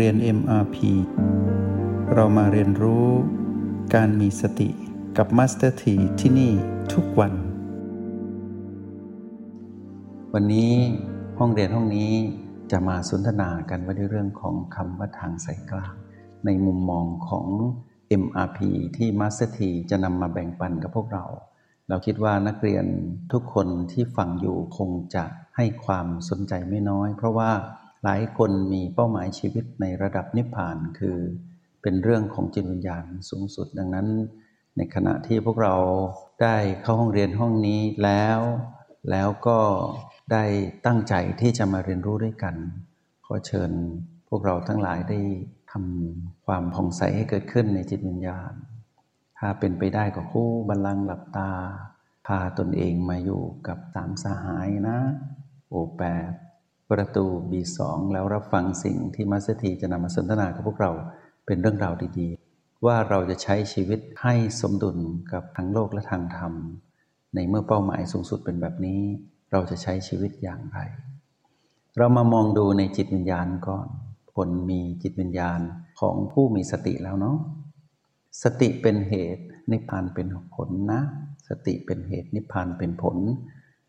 เรียน MRP เรามาเรียนรู้การมีสติกับ Master T ที่ที่นี่ทุกวัน วันนี้ห้องเรียนห้องนี้จะมาสนทนากันว่าด้วยเรื่องของคำว่าทางสายกลาง ในมุมมองของ MRP ที่ Master T จะนำมาแบ่งปันกับพวกเรา เราคิดว่านักเรียนทุกคนที่ฟังอยู่คงจะให้ความสนใจไม่น้อย เพราะว่า หลายคนมีเป้าหมายชีวิตในระดับนิพพานคือเป็นเรื่องของจิตวิญญาณสูงสุด ดังนั้น ในขณะที่พวกเราได้เข้าห้องเรียนห้องนี้แล้ว แล้วก็ได้ตั้งใจที่จะมาเรียนรู้ด้วยกันขอเชิญพวกเราทั้งหลายได้ทำความผ่องใสให้เกิดขึ้นในจิตวิญญาณ ถ้าเป็นไปได้ก็คู่บัลลังก์หลับตา พาตนเองมาอยู่กับสามสหายนะ โอแปด ประตู B2 แล้วรับฟังสิ่งที่มัสเตีจะนำมาสนทนากับพวกเราเป็นเรื่องราวดีๆ ว่าเราจะใช้ชีวิตให้สมดุลกับทั้งโลกและทางธรรม ในเมื่อเป้าหมายสูงสุดเป็นแบบนี้ เราจะใช้ชีวิตอย่างไร เรามามองดูในจิตวิญญาณก่อนผลมีจิตวิญญาณของผู้มีสติแล้วเนาะสติเป็นเหตุนิพพานเป็นผลนะ สติเป็นเหตุนิพพานเป็นผล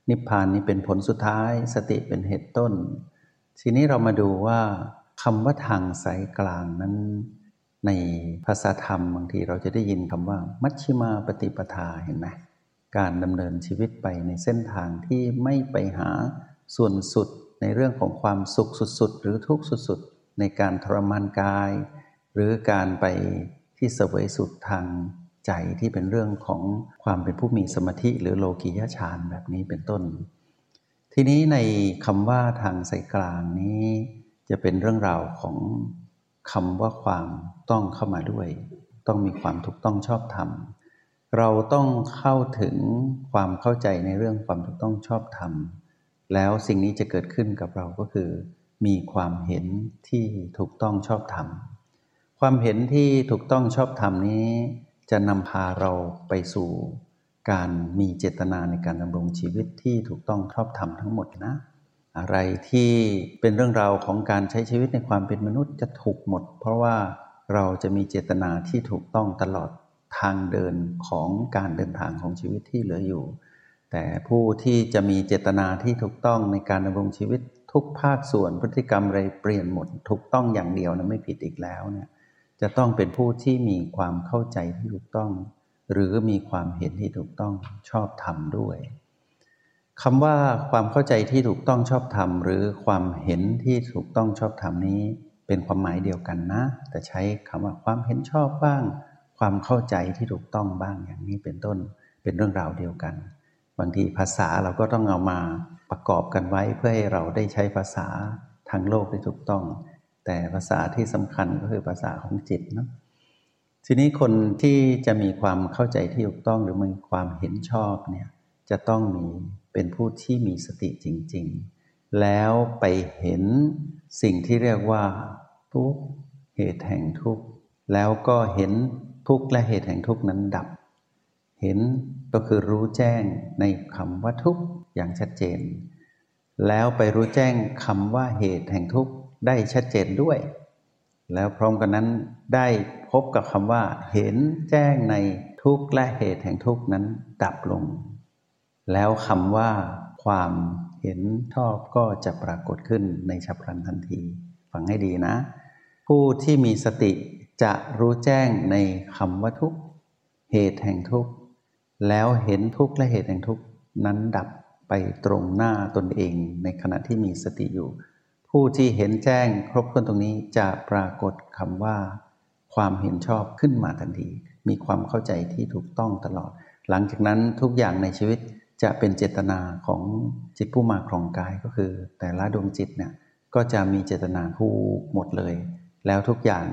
นิพพานนี้เป็นผลสุดท้าย สติเป็นเหตุต้น ทีนี้เรามาดูว่าคำว่าทางสายกลางนั้น ในภาษาธรรมบางทีเราจะได้ยินคำว่า มัชชิมาปฏิปทาเห็นไหมการดำเนินชีวิตไปในเส้นทางที่ไม่ไปหาส่วนสุดในเรื่องของความสุขสุดๆ หรือทุกข์สุดๆ ในการทรมานกาย หรือการไปที่เสวยสุดทาง ใจที่เป็นเรื่องของความเป็นผู้มีสมาธิหรือโลกิยฌานแบบนี้เป็นต้น ทีนี้ในคำว่าทางสายกลางนี้ จะเป็นเรื่องราวของคำว่าความต้องเข้ามาด้วย ต้องมีความถูกต้องชอบธรรมเราต้องเข้าถึงความเข้าใจในเรื่องความถูกต้องชอบธรรมแล้วสิ่งนี้จะเกิดขึ้นกับเราก็คือ มีความเห็นที่ถูกต้องชอบธรรม ความเห็นที่ถูกต้องชอบธรรมนี้ จะนำพาเราไปสู่การมีเจตนาในการดำรงชีวิตที่ถูกต้องชอบธรรมทั้งหมดนะ อะไรที่เป็นเรื่องราวของการใช้ชีวิตในความเป็นมนุษย์จะถูกหมด เพราะว่าเราจะมีเจตนาที่ถูกต้องตลอดทางเดินของการเดินทางของชีวิตที่เหลืออยู่ แต่ผู้ที่จะมีเจตนาที่ถูกต้องในการดำรงชีวิตทุกภาคส่วนพฤติกรรมอะไรเปลี่ยนหมด ถูกต้องอย่างเดียวนะไม่ผิดอีกแล้วเนี่ย จะต้องเป็นผู้ที่มีความเข้าใจที่ถูกต้อง หรือมีความเห็นที่ถูกต้องชอบธรรมด้วยคำว่าความเข้าใจที่ถูกต้องชอบธรรม หรือความเห็นที่ถูกต้องชอบธรรมนี้ เป็นความหมายเดียวกันนะ แต่ใช้คำว่าความเห็นชอบบ้าง ความเข้าใจที่ถูกต้องบ้างอย่างนี้เป็นต้นเป็นเรื่องราวเดียวกัน บางทีภาษาเราก็ต้องเอามาประกอบกันไว้เพื่อให้เราได้ใช้ภาษาทางโลกได้ถูกต้อง แต่ภาษาที่สำคัญก็คือภาษาของจิตเนาะทีนี้คนที่จะมีความเข้าใจที่ถูกต้องหรือมีความเห็นชอบเนี่ยจะต้องมีเป็นผู้ที่มีสติจริง ๆ แล้วไปเห็นสิ่งที่เรียกว่าทุกเหตุแห่งทุกข์แล้วก็เห็นทุกข์และเหตุแห่งทุกข์นั้นดับ เห็นก็คือรู้แจ้งในคำว่าทุกข์อย่างชัดเจน แล้วไปรู้แจ้งคำว่าเหตุแห่งทุกข์ ได้ชัดเจนด้วย แล้วพร้อมกันนั้นได้พบกับคำว่า เห็นแจ้งในทุกข์และเหตุแห่งทุกข์นั้นดับลง แล้วคำว่า ความเห็นชอบก็จะปรากฏขึ้นในฉับพลันทันทีฟังให้ดีนะ ผู้ที่มีสติจะรู้แจ้งในคำว่าทุกข์เหตุแห่งทุกข์แล้วเห็นทุกข์และเหตุแห่งทุกข์นั้นดับไปตรงหน้าตนเองในขณะที่มีสติอยู่ ผู้ที่เห็นแจ้งครบถ้วนตรงนี้จะปรากฏคำว่า ความเห็นชอบขึ้นมาทันที มีความเข้าใจที่ถูกต้องตลอด หลังจากนั้นทุกอย่างในชีวิตจะเป็นเจตนาของจิตผู้มาครองกายก็คือ แต่ละดวงจิตเนี่ยก็จะมีเจตนาผู้หมดเลย แล้วทุกอย่าง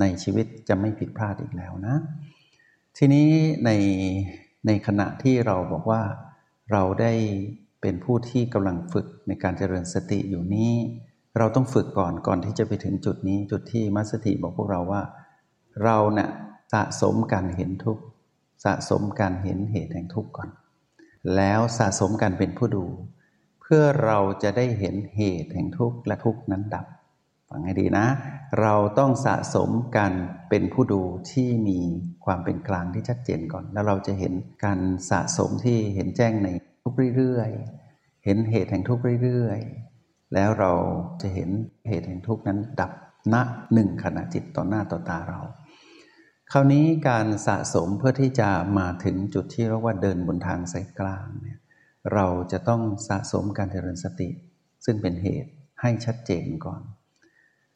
ในชีวิตจะไม่ผิดพลาดอีกแล้วนะ ทีนี้ในในขณะที่เราบอกว่าเราได้เป็นผู้ที่กำลังฝึกในการเจริญสติอยู่นี้ เราต้องฝึกก่อนก่อนที่จะไปถึงจุดนี้จุดที่มัสติบอกพวกเราว่า เราเนะ่ยสะสมการเห็นทุกสะสมการเห็นเหตุแห่งทุกข์ก่อน แล้วสะสมการเป็นผู้ดู เพื่อเราจะได้เห็นเหตุแห่งทุกข์และทุกข์นั้นดับฟฟังให้ดีนะ เราต้องสะสมการเป็นผู้ดูที่มีความเป็นกลางที่ชัดเจนก่อน แล้วเราจะเห็นการสะสมที่เห็นแจ้งในทุกเรื่อยๆ เห็นเหตุแห่งทุกเรื่อยๆ แล้วเราจะเห็นเหตุแห่งทุกข์นั้นดับณหนึ่งขณะจิตต่อหน้าต่อตาเรา คราวนี้การสะสมเพื่อที่จะมาถึงจุดที่เรียกว่าเดินบนทางสายกลางเนี่ยเราจะต้องสะสมการเจริญสติ ซึ่งเป็นเหตุให้ชัดเจนก่อน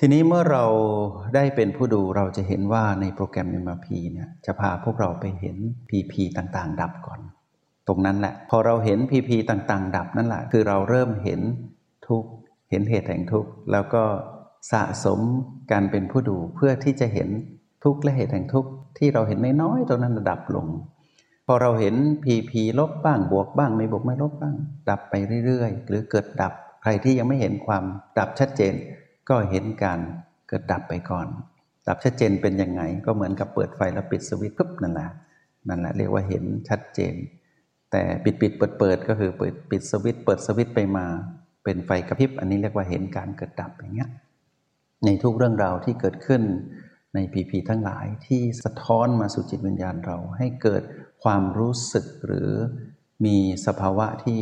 ทีนี้เมื่อเราได้เป็นผู้ดูเราจะเห็นว่าในโปรแกรม MRP เนี่ยจะพาพวกเราไปเห็น PP ต่างๆ ดับก่อน ตรงนั้นแหละ พอเราเห็น PP ต่างๆ ดับนั่นแหละคือเราเริ่มเห็นทุก เห็นเหตุแห่งทุกข์แล้วก็สะสมการเป็นผู้ดูเพื่อที่จะเห็นทุกข์และเหตุแห่งทุกข์ที่เราเห็นน้อยๆตรงนั้นดับลง พอเราเห็น PP ลบบ้างบวกบ้างไม่บวกไม่ลบบ้าง ดับไปเรื่อยๆ หรือเกิดดับใครที่ยังไม่เห็นความดับชัดเจน ก็เห็นการเกิดดับไปก่อน ดับชัดเจนเป็นยังไงก็เหมือนกับเปิดไฟแล้วปิดสวิตช์ปุ๊บนั่นแหละนั่นแหละเรียกว่าเห็นชัดเจน แต่ปิดปิดเปิดเปิดก็คือเปิดปิดสวิตช์เปิดสวิตช์ไปมา เป็นไฟกระพริบ อันนี้เรียกว่าเห็นการเกิดดับอย่างเงี้ยในทุกเรื่องราวที่เกิดขึ้นในพีพีทั้งหลายที่สะท้อนมาสู่จิตวิญญาณเราให้เกิดความรู้สึกหรือมีสภาวะที่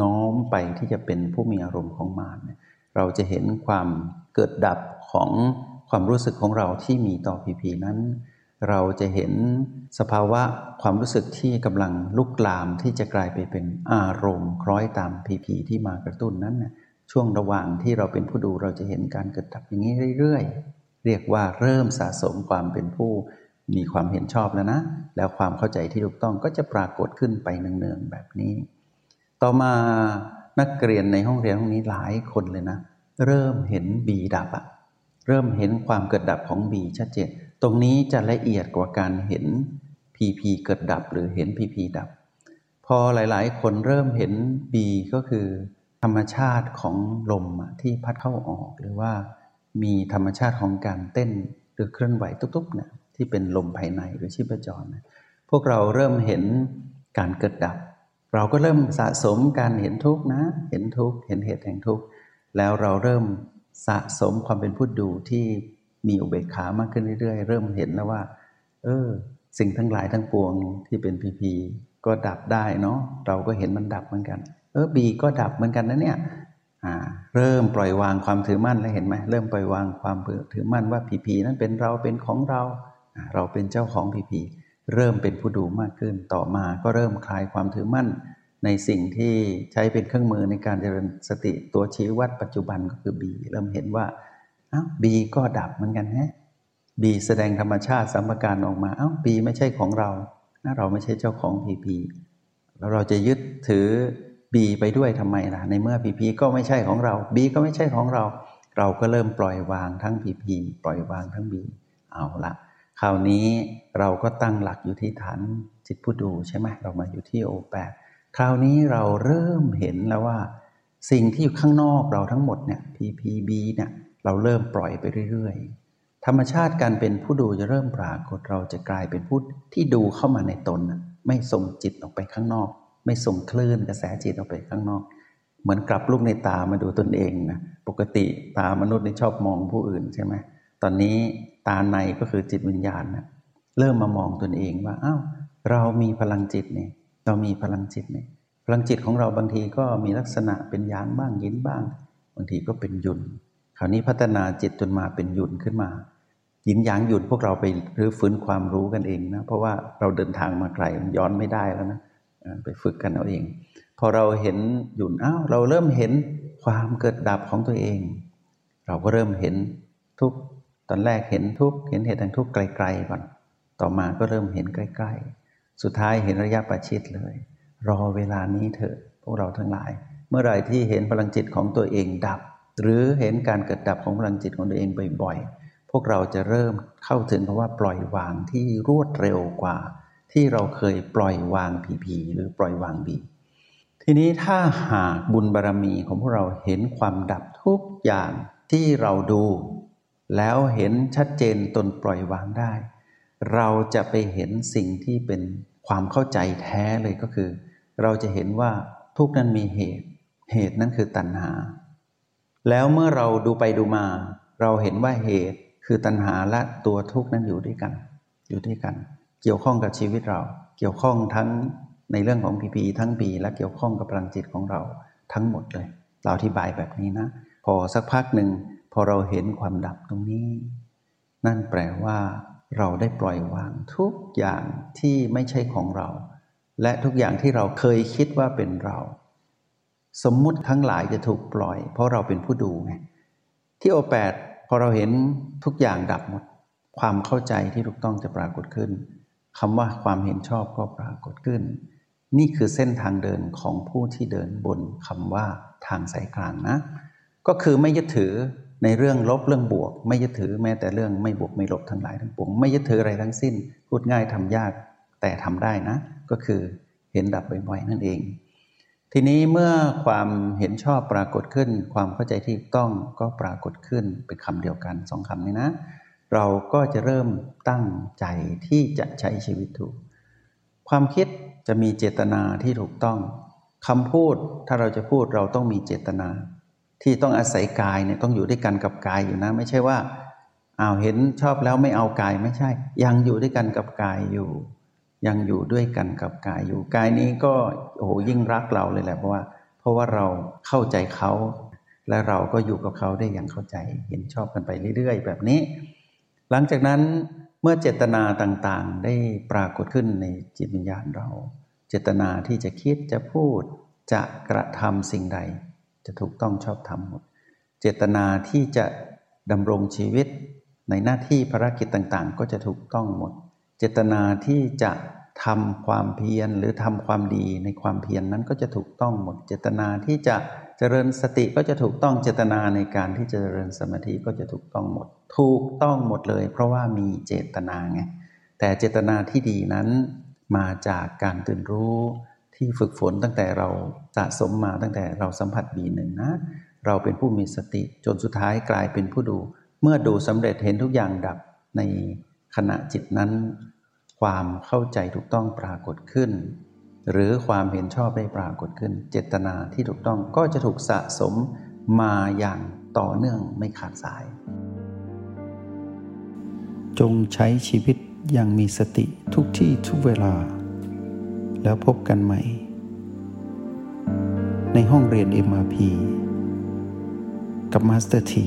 น้อมไปที่จะเป็นผู้มีอารมณ์ของมารเราจะเห็นความเกิดดับของความรู้สึกของเราที่มีต่อพีพีนั้น เราจะเห็นสภาวะความรู้สึกที่กำลังลุกลามที่จะกลายไปเป็นอารมณ์คล้อยตามพีพีที่มากระตุ้นนั้นช่วงระหว่างที่เราเป็นผู้ดูเราจะเห็นการเกิดดับอย่างนี้เรื่อยๆ เรียกว่าเริ่มสะสมความเป็นผู้มีความเห็นชอบแล้วนะ แล้วความเข้าใจที่ถูกต้องก็จะปรากฏขึ้นไปเนืองๆแบบนี้ ต่อมานักเรียนในห้องเรียนห้องนี้หลายคนเลยนะ เริ่มเห็นบีดับอะเริ่มเห็นความเกิดดับของบีชัดเจน ตรงนี้จะละเอียดกว่าการเห็นพีพีเกิดดับหรือเห็นพีพีดับ พอหลาย ๆ คนเริ่มเห็นบีก็คือ ธรรมชาติของลมที่พัดเข้าออก หรือว่ามีธรรมชาติของการเต้นหรือเคลื่อนไหวตุ๊บๆเนี่ยที่เป็นลมภายในหรือชีพจรนะพวกเราเริ่มเห็นการเกิดดับ เราก็เริ่มสะสมการเห็นทุกนะ เห็นทุกเห็นเหตุแห่งทุกแล้วเราเริ่มสะสมความเป็นผู้ดูที่ มีอุเบกขามากขึ้นเรื่อยๆ เริ่มเห็นแล้วว่า เออ สิ่งทั้งหลายทั้งปวงที่เป็นพีพีก็ดับได้เนาะเราก็เห็นมันดับเหมือนกัน เออบีก็ดับเหมือนกันนะเนี่ยเริ่มปล่อยวางความถือมั่นแล้วเห็นไหมเริ่มปล่อยวางความถือมั่นว่าผีผีนั้นเป็นเราเป็นของเรา เราเป็นเจ้าของผีผีเริ่มเป็นผู้ดูมากขึ้น ต่อมาก็เริ่มคลายความถือมั่น ในสิ่งที่ใช้เป็นเครื่องมือในการเจริญสติตัวชี้วัดปัจจุบันก็คือบีเริ่มเห็นว่า อ้าวบีก็ดับเหมือนกันฮะบีแสดงธรรมชาติสัมการออกมาอ้าวบีไม่ใช่ของเราเราไม่ใช่เจ้าของผีผีแล้วเราจะยึดถือบีไปด้วยทำไมล่ะ ในเมื่อพีพีก็ไม่ใช่ของเราบีก็ไม่ใช่ของเรา เราก็เริ่มปล่อยวางทั้งพีพีปล่อยวางทั้งบีเอาละคราวนี้เราก็ตั้งหลักอยู่ที่ฐานจิตผู้ดูใช่ไหมเรามาอยู่ที่โอแปดคราวนี้เราเริ่มเห็นแล้วว่า สิ่งที่อยู่ข้างนอกเราทั้งหมดเนี่ยพีพีบีเนี่ย เราเริ่มปล่อยไปเรื่อยๆ ธรรมชาติการเป็นผู้ดูจะเริ่มปรากฏเราจะกลายเป็นผู้ที่ดูเข้ามาในตน ไม่ส่งจิตออกไปข้างนอก ไม่ส่งคลื่นกระแสจิตออกไปข้างนอก เหมือนกลับลูกในตามาดูตนเองนะปกติตามนุษย์นี่ชอบมองผู้อื่นใช่ไหมตอนนี้ตาในก็คือจิตวิญญาณนะเริ่มมามองตนเองว่าอ้าวเรามีพลังจิตเนี่ยเรามีพลังจิตเนี่ยพลังจิตของเราบางทีก็มีลักษณะเป็นยางบ้างยินบ้าง บางทีก็เป็นยุน คราวนี้พัฒนาจิตจนมาเป็นหยุนขึ้นมายินยางหยุดพวกเราไปรื้อฟื้นความรู้กันเองนะเพราะว่าเราเดินทางมาไกลมันย้อนไม่ได้แล้วนะไปฝึกกันเอาเอง พอเราเห็นหยุ่นอ้าวเราเริ่มเห็นความเกิดดับของตัวเอง เราก็เริ่มเห็นทุกตอนแรกเห็นทุกเห็นเหตุแห่งทุกไกลๆก่อนต่อมาก็เริ่มเห็นใกล้ ๆ สุดท้ายเห็นระยะประชิดเลย รอเวลานี้เถอะพวกเราทั้งหลาย เมื่อไรที่เห็นพลังจิตของตัวเองดับ หรือเห็นการเกิดดับของพลังจิตของตัวเองบ่อยๆ พวกเราจะเริ่มเข้าถึงเพราะว่าปล่อยวางที่รวดเร็วกว่า ที่เราเคยปล่อยวางผีผีหรือปล่อยวางบีทีนี้ถ้าหากบุญบารรมีของพวกเราเห็นความดับทุกอย่างที่เราดู แล้วเห็นชัดเจนตนปล่อยวางได้ เราจะไปเห็นสิ่งที่เป็นความเข้าใจแท้เลยก็คือ เราจะเห็นว่าทุกนั้นมีเหตุ เหตุนั้นคือตัณหา แล้วเมื่อเราดูไปดูมา เราเห็นว่าเหตุคือตัณหาและตัวทุกข์นั้นอยู่ด้วยกัน อยู่ด้วยกัน เกี่ยวข้องกับชีวิตเรา เกี่ยวข้องทั้งในเรื่องของพีพีทั้งปีและเกี่ยวข้องกับพลังจิตของเราทั้งหมดเลย เราอธิบายแบบนี้นะ พอสักพักหนึ่งพอเราเห็นความดับตรงนี้ นั่นแปลว่าเราได้ปล่อยวางทุกอย่างที่ไม่ใช่ของเรา และทุกอย่างที่เราเคยคิดว่าเป็นเรา สมมุติทั้งหลายจะถูกปล่อย เพราะเราเป็นผู้ดูไงที่โอแปดพอเราเห็นทุกอย่างดับหมด ความเข้าใจที่ถูกต้องจะปรากฏขึ้นคำว่าความเห็นชอบก็ปรากฏขึ้น นี่คือเส้นทางเดินของผู้ที่เดินบนคำว่าทางสายกลางนะ ก็คือไม่ยึดถือในเรื่องลบเรื่องบวก ไม่ยึดถือแม้แต่เรื่องไม่บวกไม่ลบทั้งหลายทั้งปวงไม่ยึดถืออะไรทั้งสิ้น พูดง่ายทำยากแต่ทำได้นะ ก็คือเห็นดับบ่อยๆนั่นเอง ทีนี้เมื่อความเห็นชอบปรากฏขึ้น ความเข้าใจที่ต้องก็ปรากฏขึ้นเป็นคำเดียวกันสองคำนี้นะ เราก็จะเริ่มตั้งใจที่จะใช้ชีวิตถูก ความคิดจะมีเจตนาที่ถูกต้องคำพูดถ้าเราจะพูดเราต้องมีเจตนา ที่ต้องอาศัยกายเนี่ยต้องอยู่ด้วยกันกับกายอยู่นะ ไม่ใช่ว่าอ้าวเห็นชอบแล้วไม่เอากายไม่ใช่ ยังอยู่ด้วยกันกับกายอยู่ ยังอยู่ด้วยกันกับกายอยู่กายนี้ก็โอ้โหยิ่งรักเราเลยแหละเพราะว่า เพราะว่าเราเข้าใจเขา และเราก็อยู่กับเขาได้อย่างเข้าใจเห็นชอบกันไปเรื่อย ๆ แบบนี้ หลังจากนั้นเมื่อเจตนาต่างๆ ได้ปรากฏขึ้นในจิตวิญญาณเรา เจตนาที่จะคิดจะพูดจะกระทำสิ่งใด จะถูกต้องชอบธรรมหมด เจตนาที่จะดำรงชีวิตในหน้าที่ภารกิจต่างๆ ก็จะถูกต้องหมด เจตนาที่จะทำความเพียรหรือทำความดีในความเพียรนนั้นก็จะถูกต้องหมดเจตนาที่จะเจริญสติก็จะถูกต้องเจตนาในการที่จะเจริญสมาธิก็จะถูกต้องหมด ถูกต้องหมดเลย เพราะว่ามีเจตนาไงแต่เจตนาที่ดีนั้นมาจากการตื่นรู้ที่ฝึกฝนตั้งแต่เราสะสมมาตั้งแต่เราสัมผัสบีหนึ่งนะ เราเป็นผู้มีสติจนสุดท้ายกลายเป็นผู้ดู เมื่อดูสำเร็จเห็นทุกอย่างดับใน ขณะจิตนั้น ความเข้าใจถูกต้องปรากฏขึ้น หรือความเห็นชอบได้ปรากฏขึ้น เจตนาที่ถูกต้องก็จะถูกสะสมมาอย่างต่อเนื่องไม่ขาดสาย จงใช้ชีวิตอย่างมีสติทุกที่ทุกเวลา แล้วพบกันใหม่ ในห้องเรียน MRP กับมาสเตอร์ที